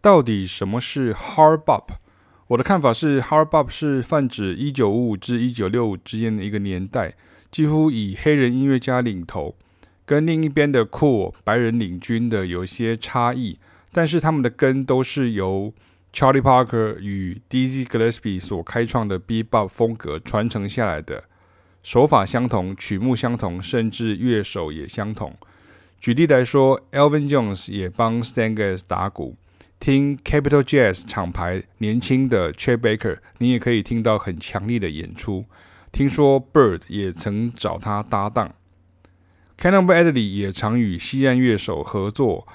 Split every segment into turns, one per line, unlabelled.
到底什么是 Hard Bop？我的看法是，Hard Bop 是泛指一九五五至一九六五之间的一个年代，几乎以黑人音乐家领头，跟另一边的 Cool 白人领军的有一些差异，但是他们的根都是由 Charlie Parker 与 Dizzy Gillespie 所开创的 Bebop 风格传承下来的，手法相同，曲目相同，甚至乐手也相同。举例来说，Elvin Jones 也帮 stangers 打鼓。听 Capitol Jazz 厂牌年轻的 Chet Baker，你也可以听到很强力的演出。听说 Bird 也曾找他搭档 Cannon Bradley 也常与西岸乐手合作。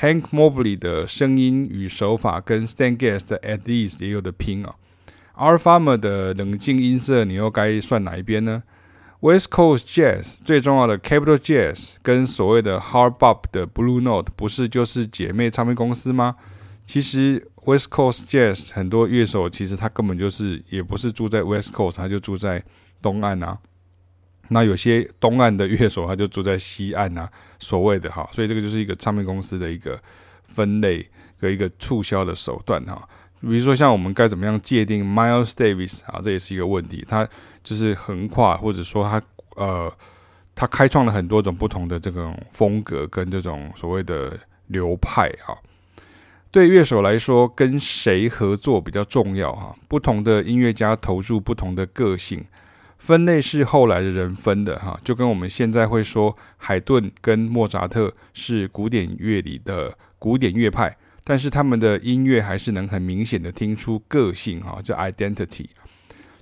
Hank Mobley 的声音与手法跟 Stan Getz 的 At Least 也有的拼啊。R. Farmer 的冷静音色，你又该算哪一边呢？West Coast Jazz 最重要的 Capitol Jazz 跟所谓的 Hard Bop 的 Blue Note 不是就是姐妹唱片公司吗？其实 West Coast Jazz 很多乐手，其实他根本就是也不是住在 West Coast，他就住在东岸啊。那有些东岸的乐手，他就住在西岸啊，所谓的哈。所以这个就是一个唱片公司的一个分类和一个促销的手段哈。比如说像我们该怎么样界定 Miles Davis 啊，这也是一个问题。他就是横跨，或者说他呃，他开创了很多种不同的这种风格跟这种所谓的流派哈。对乐手来说，跟谁合作比较重要哈？不同的音乐家投注不同的个性，分类是后来的人分的哈。就跟我们现在会说，海顿跟莫扎特是古典乐里的古典乐派，但是他们的音乐还是能很明显的听出个性哈，叫 identity。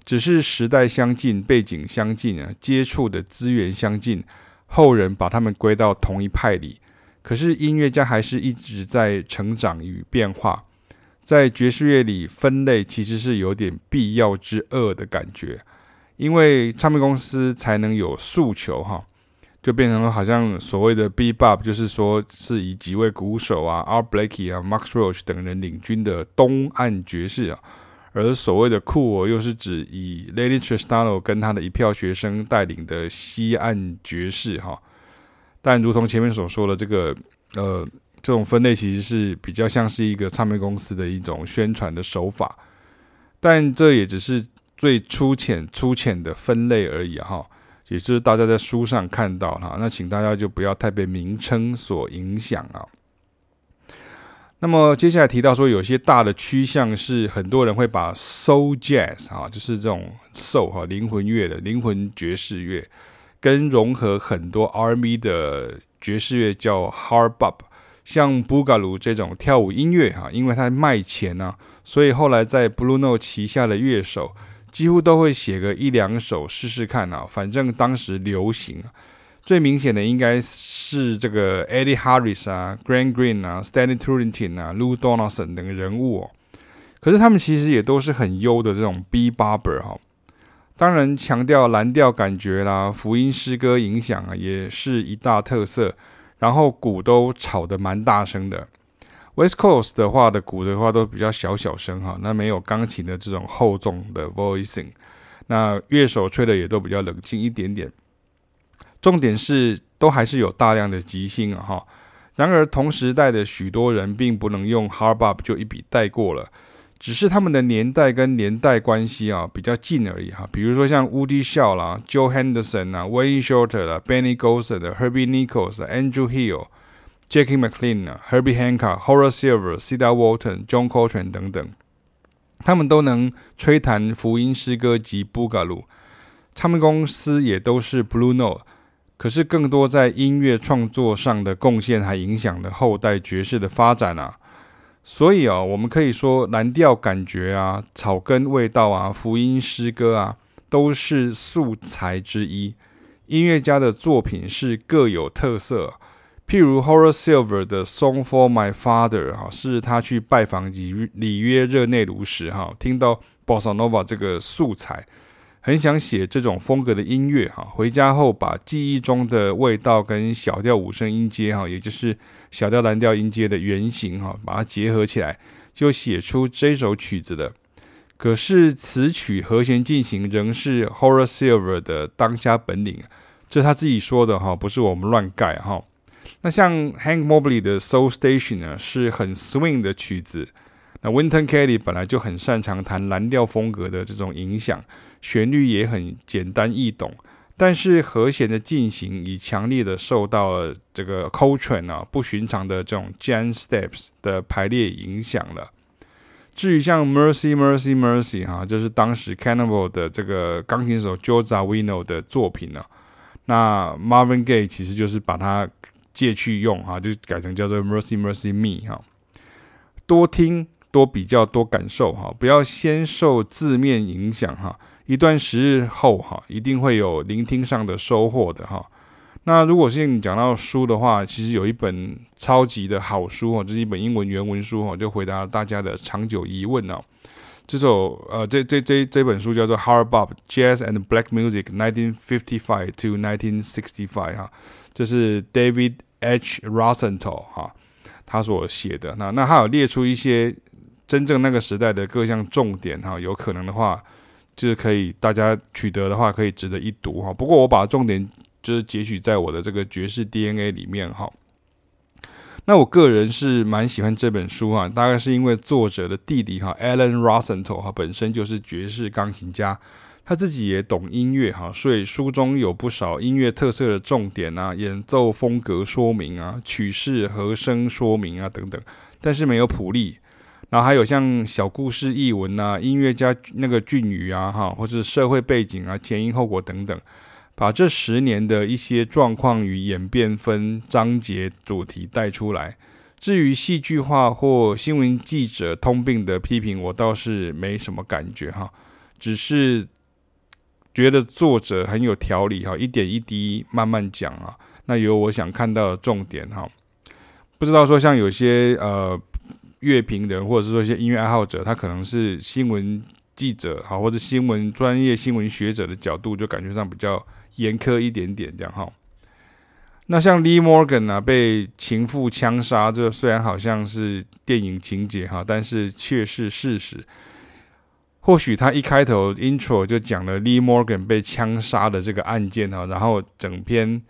只是时代相近，背景相近啊，接触的资源相近，后人把他们归到同一派里。可是音乐家还是一直在成长与变化，在爵士乐里分类其实是有点必要之恶的感觉，因为唱片公司才能有诉求哈，就变成了好像所谓的 Bebop，就是说是以几位鼓手啊，Art Blakey 啊，Max Roach 等人领军的东岸爵士啊，而所谓的酷儿又是指以 Lenny Tristano 跟他的一票学生带领的西岸爵士哈。但如同前面所说的，这个呃，这种分类其实是比较像是一个唱片公司的一种宣传的手法，但这也只是最粗浅、粗浅的分类而已哈，也就是大家在书上看到哈，那请大家就不要太被名称所影响啊。那么接下来提到说，有些大的趋向是很多人会把 Soul Jazz 哈，就是这种 Soul 哈灵魂乐的灵魂爵士乐。跟融合很多 R&B 的爵士乐叫 Hard Bop，像 b o o g a l o 这种跳舞音乐哈，因为它卖钱呢、啊，所以后来在 Bruno 旗下的乐手几乎都会写个一两首试试看啊，反正当时流行。最明显的应该是这个 Eddie Harris 啊、Grant Green 啊、Stanley Turitin 啊、Lou Donaldson 等人物哦，可是他们其实也都是很优的这种 B Barber 哈。当然，强调蓝调感觉啦，福音诗歌影响啊，也是一大特色。然后鼓都吵得蛮大声的。West Coast 的话的鼓的话都比较小小声哈，那没有钢琴的这种厚重的 voicing。那乐手吹的也都比较冷静一点点。重点是都还是有大量的即兴啊哈。然而同时代的许多人并不能用 Hard Bop 就一笔带过了。只是他们的年代跟年代关系啊比较近而已哈，比如说像 Woody Shaw 啦、Joe Henderson 啊、Wayne Shorter 啦、Benny Golson 的 Herbie Nichols、Andrew Hill、Jackie McLean 啊、Herbie Hancock、Horace Silver、Cedar Walton、John Coltrane 等等，他们都能吹弹福音诗歌及 Boogaloo，唱片公司也都是 Blue Note，可是更多在音乐创作上的贡献，还影响了后代爵士的发展啊。所以啊，我们可以说蓝调感觉啊、草根味道啊、福音诗歌啊，都是素材之一。音乐家的作品是各有特色，譬如 Horace Silver 的《Song for My Father》哈，是他去拜访里里约热内卢时哈，听到 Bossa Nova 这个素材。很想写这种风格的音乐哈，回家后把记忆中的味道跟小调五声音阶哈，也就是小调蓝调音阶的原型哈，把它结合起来，就写出这首曲子的。可是词曲和弦进行仍是 Horace Silver 的当家本领，这他自己说的哈，不是我们乱盖哈。那像 Hank Mobley 的 Soul Station 呢，是很 swing 的曲子。那 Winton Kelly 本来就很擅长弹蓝调风格的这种影响，旋律也很简单易懂。但是和弦的进行已强烈的受到了这个 Coltrane 啊不寻常的这种 Jan Steps 的排列影响了。至于像 Mercy Mercy Mercy 哈，就是当时 Cannonball 的这个钢琴手 JOZA WINO 的作品呢，那 Marvin Gaye 其实就是把它借去用哈，就改成叫做 Mercy Mercy Me 哈。多听多比较多感受哈，不要先受字面影响哈。一段时日后，哈，一定会有聆听上的收获的，哈。那如果是你讲到书的话，其实有一本超级的好书，哦，这是一本英文原文书，哦，就回答了大家的长久疑问哦。这首，呃，这这这这本书叫做《Hard Bop Jazz and Black Music 1955 to 1965》哈，这是 David H. Rosenthal 哈他所写的。那那他有列出一些真正那个时代的各项重点哈，有可能的话。就是可以，大家取得的话可以值得一读哈。不过我把重点就是截取在我的这个爵士 DNA 里面哈。那我个人是蛮喜欢这本书啊，大概是因为作者的弟弟哈，Alan Rosenthal 哈，本身就是爵士钢琴家，他自己也懂音乐哈，所以书中有不少音乐特色的重点啊，演奏风格说明啊，曲式和声说明啊等等，但是没有谱例。然后还有像小故事译文啊，音乐家那个俊宇啊，哈，或者社会背景啊，前因后果等等，把这十年的一些状况与演变分章节主题带出来。至于戏剧化或新闻记者通病的批评，我倒是没什么感觉哈，只是觉得作者很有条理哈，一点一滴慢慢讲啊，那有我想看到的重点哈。不知道说像有些呃。乐评人或者是说一些音乐爱好者，他可能是新闻记者哈，或者新闻专业新闻学者的角度，就感觉上比较严苛一点点这样哈。那像 Lee Morgan 啊，被情妇枪杀，这虽然好像是电影情节哈，但是却是事实。或许他一开头 intro 就讲了 Lee Morgan 被枪杀的这个案件哈，然后整篇。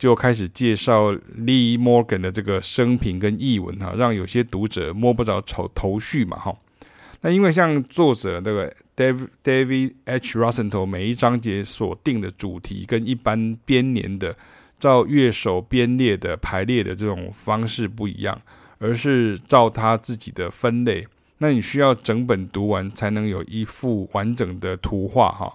就开始介绍 Lee Morgan 的这个生平跟译文哈，让有些读者摸不着头头绪嘛哈。那因为像作者那个 David David H. Rosenthal 每一章节所定的主题跟一般编年的照乐手编列的排列的这种方式不一样，而是照他自己的分类。那你需要整本读完才能有一幅完整的图画哈。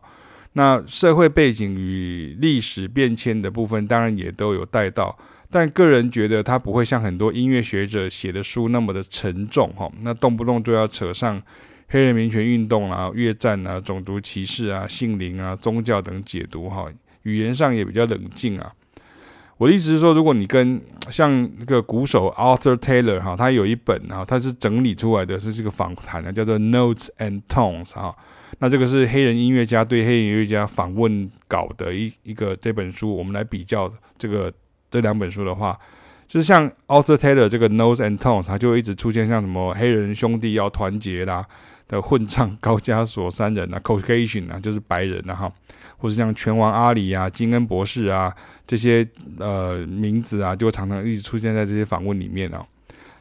那社会背景与历史变迁的部分，当然也都有带到，但个人觉得他不会像很多音乐学者写的书那么的沉重哈。那动不动就要扯上黑人民权运动啊、越战啊、种族歧视啊、性灵啊、宗教等解读哈，语言上也比较冷静啊。我的意思是说，如果你跟像那个鼓手 Arthur Taylor 哈，他有一本啊，他是整理出来的是这个访谈啊，叫做 Notes and Tones 哈。那这个是黑人音乐家对黑人音乐家访问稿的一一个这本书，我们来比较这个这两本书的话，就是像 Arthur Taylor 这个 Nose and Tones，他就一直出现像什么黑人兄弟要团结啦的混唱高加索三人啊，Caucasian 啊，就是白人啊哈，或者像拳王阿里啊、金恩博士啊这些呃名字啊，就常常一直出现在这些访问里面啊。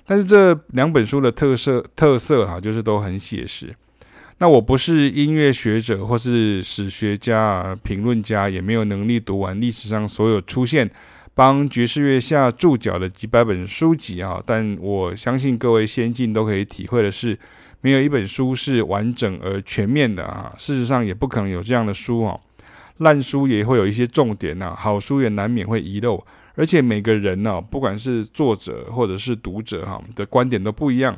但是这两本书的特色特色哈，就是都很写实。那我不是音乐学者或是史学家，评论家，也没有能力读完历史上所有出现帮爵士乐下注脚的几百本书籍啊。但我相信各位先进都可以体会的是，没有一本书是完整而全面的啊。事实上，也不可能有这样的书啊。烂书也会有一些重点呐，好书也难免会遗漏。而且每个人呢，不管是作者或者是读者哈的观点都不一样。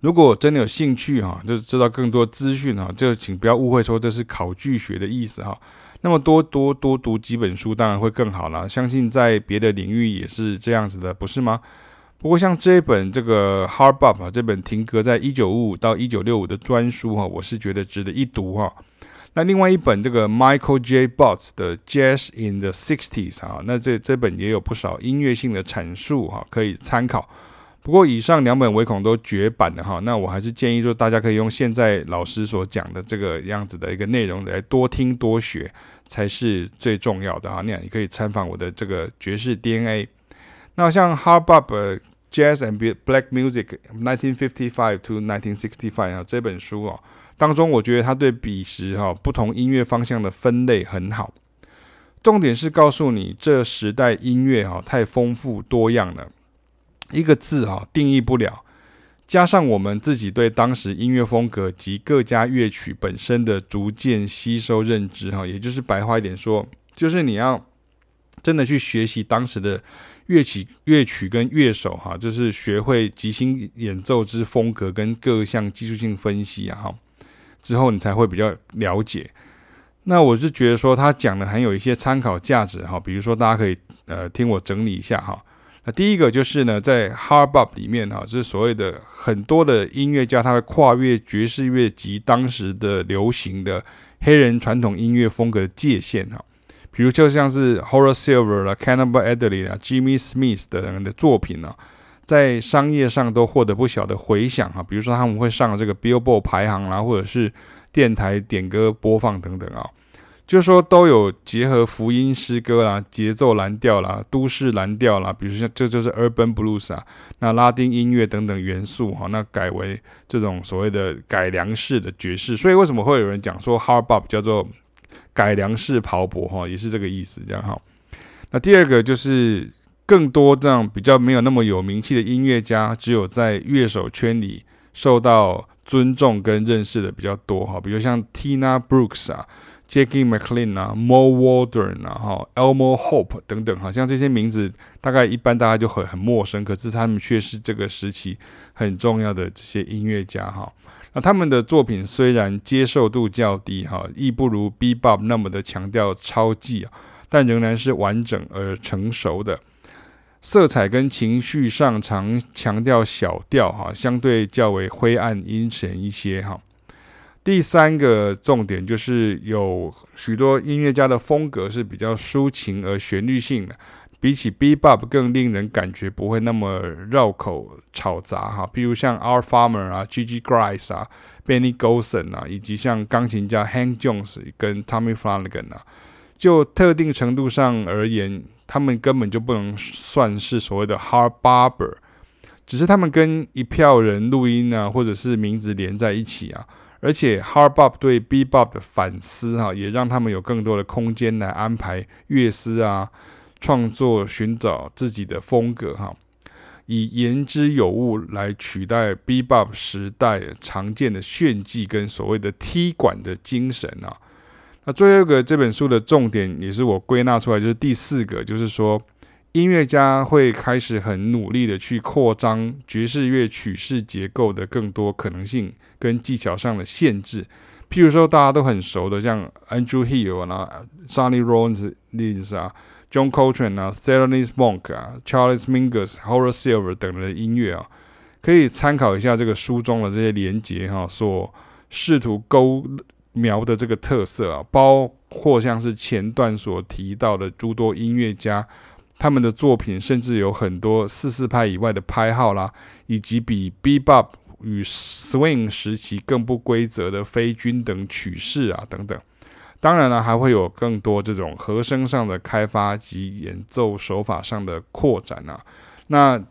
如果真的有兴趣哈，就是知道更多资讯哈，就请不要误会说这是考据学的意思哈。那么多多多读几本书当然会更好啦，相信在别的领域也是这样子的，不是吗？不过像这一本这个 Hard Bop 啊，这本停格在一九五五到一九六五的专书哈，我是觉得值得一读哈。那另外一本这个 Michael J. b o t s 的 Jazz in the Sixties 啊，那这这本也有不少音乐性的阐述哈，可以参考。不过以上两本唯恐都绝版的哈，那我还是建议说大家可以用现在老师所讲的这个样子的一个内容来多听多学才是最重要的哈。那样你可以参访我的这个爵士 DNA。那像 Hard Bop Jazz and Black Music 1955 to 1965啊这本书哦当中，我觉得他对彼时哈不同音乐方向的分类很好。重点是告诉你，这时代音乐哈太丰富多样了，一个字哈定义不了。加上我们自己对当时音乐风格及各家乐曲本身的逐渐吸收认知哈，也就是白话一点说，就是你要真的去学习当时的乐曲、乐曲跟乐手哈，就是学会即兴演奏之风格跟各项技术性分析啊哈，之后你才会比较了解。那我是觉得说他讲的很有一些参考价值哈，比如说大家可以呃听我整理一下哈。那第一个就是呢，在 Hard Bop 里面哈，就是所谓的很多的音乐家，他会跨越爵士乐及当时的流行的黑人传统音乐风格的界限哈。比如就像是 Horace Silver 啦、Cannonball Adderley 啦、Jimmy Smith 等人的作品呢，在商业上都获得不小的回响哈。比如说他们会上这个 Billboard 排行啦，或者是电台点歌播放等等啊，就是说都有结合福音诗歌啦、节奏蓝调啦、都市蓝调啦，比如像这就是 Urban Blues 啊，那拉丁音乐等等元素哈，那改为这种所谓的改良式的爵士。所以为什么会有人讲说 Hard Bop 叫做改良式跑步哈，也是这个意思这样哈。那第二个就是更多这样比较没有那么有名气的音乐家，只有在乐手圈里受到。尊重跟认识的比较多哈，比如像 Tina Brooks 啊、Jackie McLean 啊、Mo Waldron 啊、，Elmo Hope 等等，好像这些名字大概一般大家就很很陌生，可是他们却是这个时期很重要的这些音乐家哈。那他们的作品虽然接受度较低哈，亦不如 Bebop 那么的强调超技啊，但仍然是完整而成熟的。色彩跟情绪上常强调小调哈，相对较为灰暗阴沉一些哈。第三个重点就是有许多音乐家的风格是比较抒情而旋律性的，比起 Bebop 更令人感觉不会那么绕口吵杂哈。譬如像 Art Farmer 啊、G G Grice 啊、Benny Golson 啊，以及像钢琴家 Hank Jones 跟 Tommy Flanagan 啊，就特定程度上而言。他们根本就不能算是所谓的 hard bopper，只是他们跟一票人录音啊，或者是名字连在一起啊。而且 hard bop 对 b b o p 的反思哈、也让他们有更多的空间来安排乐思啊，创作寻找自己的风格哈、以言之有物来取代 b b o p 时代常见的炫技跟所谓的踢馆的精神啊。那最后一个这本书的重点，也是我归纳出来，就是第四个，就是说音乐家会开始很努力的去扩张爵士乐曲式结构的更多可能性跟技巧上的限制。譬如说大家都很熟的，像 Andrew Hill 啊、Sonny Rollins 啊、John Coltrane 啊、t h e l o n i s Monk 啊、Charles Mingus、Horace Silver 等人的音乐啊，可以参考一下这个书中的这些连结哈，所试图勾。描的这个特色啊，包括像是前段所提到的诸多音乐家，他们的作品甚至有很多四四拍以外的拍号啦，以及比 Bebop 与 Swing 时期更不规则的非均等曲式啊等等。当然了，还会有更多这种和声上的开发及演奏手法上的扩展啊。那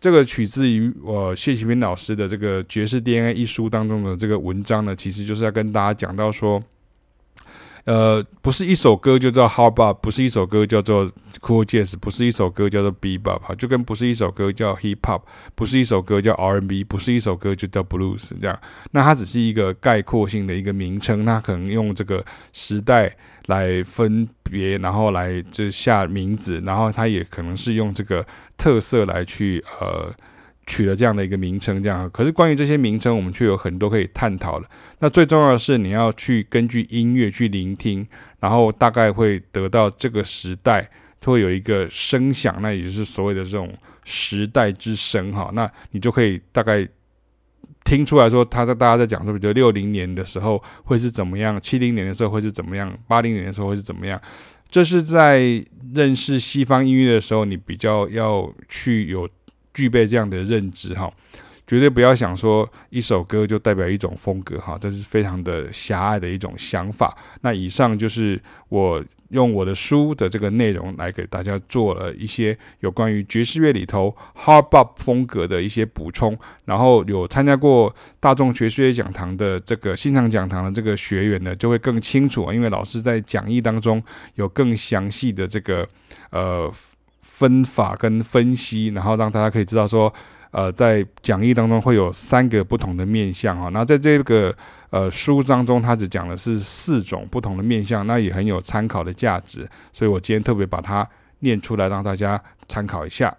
这个取自于我谢启斌老师的这个《爵士 DNA》一书当中的这个文章呢，其实就是要跟大家讲到说，呃，不是一首歌就叫 Hard Bop，不是一首歌叫做 Cool Jazz，不是一首歌叫做 Bebop，就跟不是一首歌叫 Hip Hop，不是一首歌叫 R&B，不是一首歌就叫 Blues 这样。那它只是一个概括性的一个名称，那可能用这个时代来分别，然后来就下名字，然后它也可能是用这个。特色来去呃取了这样的一个名称，这样。可是关于这些名称，我们却有很多可以探讨的。那最重要的是，你要去根据音乐去聆听，然后大概会得到这个时代会有一个声响，那也就是所谓的这种时代之声哈。那你就可以大概听出来说，他在大家在讲说，比如六零年的时候会是怎么样，七零年的时候会是怎么样，八零年的时候会是怎么样。这是在认识西方音乐的时候，你比较要去有具备这样的认知哈。绝对不要想说一首歌就代表一种风格哈，这是非常的狭隘的一种想法。那以上就是我用我的书的这个内容来给大家做了一些有关于爵士乐里头 Hard Bop 风格的一些补充。然后有参加过大众爵士乐讲堂的这个新场讲堂的这个学员呢，就会更清楚，因为老师在讲义当中有更详细的这个呃分法跟分析，然后让大家可以知道说。呃，在讲义当中会有三个不同的面相哈，那在这个呃书当中，他只讲的是四种不同的面相，那也很有参考的价值，所以我今天特别把它念出来让大家参考一下。